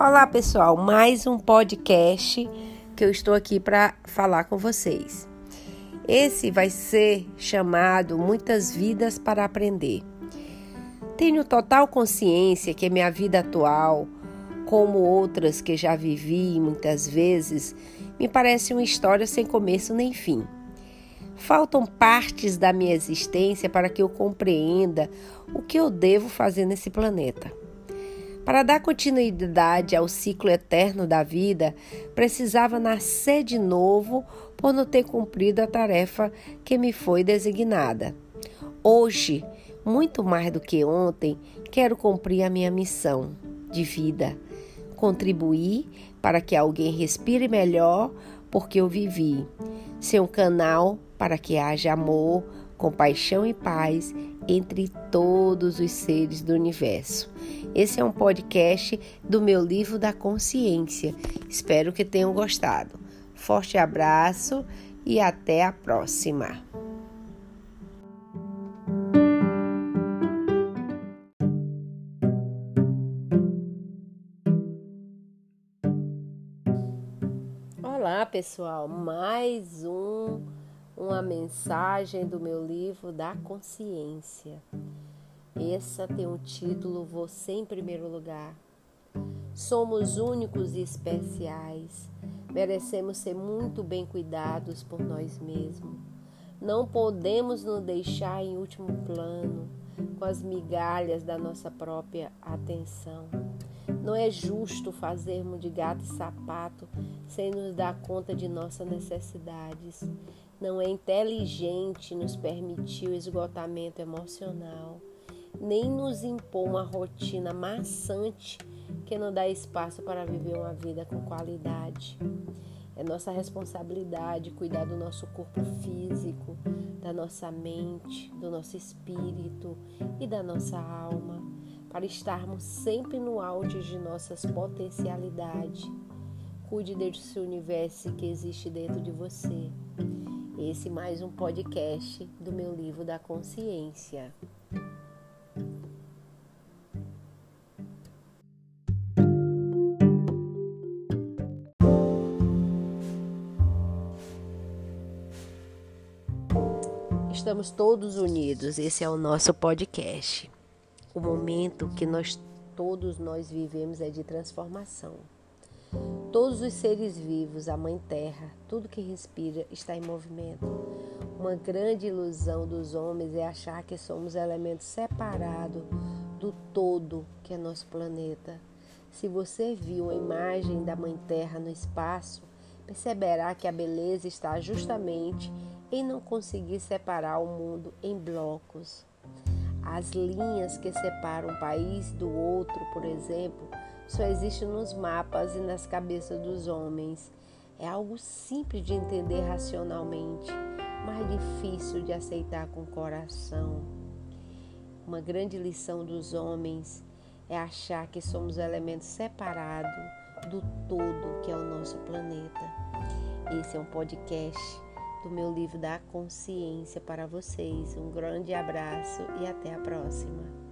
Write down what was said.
Olá, pessoal, mais um podcast que eu estou aqui para falar com vocês. Esse vai ser chamado Muitas Vidas para Aprender. Tenho total consciência que minha vida atual, como outras que já vivi muitas vezes, me parece uma história sem começo nem fim. Faltam partes da minha existência para que eu compreenda o que eu devo fazer nesse planeta. Para dar continuidade ao ciclo eterno da vida, precisava nascer de novo por não ter cumprido a tarefa que me foi designada. Hoje, muito mais do que ontem, quero cumprir a minha missão de vida, contribuir para que alguém respire melhor porque eu vivi, ser um canal para que haja amor, compaixão e paz entre todos os seres do universo. Esse é um podcast do meu livro da consciência. Espero que tenham gostado. Forte abraço e até a próxima. Olá, pessoal, mais um uma mensagem do meu livro da consciência. Essa tem o título Você em primeiro lugar. Somos únicos e especiais. Merecemos ser muito bem cuidados por nós mesmos. Não podemos nos deixar em último plano com as migalhas da nossa própria atenção. Não é justo fazermos de gato e sapato sem nos dar conta de nossas necessidades. Não é inteligente nos permitir o esgotamento emocional, nem nos impor uma rotina maçante que não dá espaço para viver uma vida com qualidade. É nossa responsabilidade cuidar do nosso corpo físico, da nossa mente, do nosso espírito e da nossa alma, para estarmos sempre no auge de nossas potencialidades. Cuide desse universo que existe dentro de você. Esse mais um podcast do meu livro da consciência. Estamos todos unidos. Esse é o nosso podcast. O momento que nós todos nós vivemos é de transformação. Todos os seres vivos, a Mãe Terra, tudo que respira está em movimento. Uma grande ilusão dos homens é achar que somos elementos separados do todo que é nosso planeta. Se você viu uma imagem da Mãe Terra no espaço, perceberá que a beleza está justamente em não conseguir separar o mundo em blocos. As linhas que separam um país do outro, por exemplo, só existe nos mapas e nas cabeças dos homens. É algo simples de entender racionalmente, mas difícil de aceitar com o coração. Uma grande lição dos homens é achar que somos elementos separados do todo que é o nosso planeta. Esse é um podcast do meu livro da consciência para vocês. Um grande abraço e até a próxima.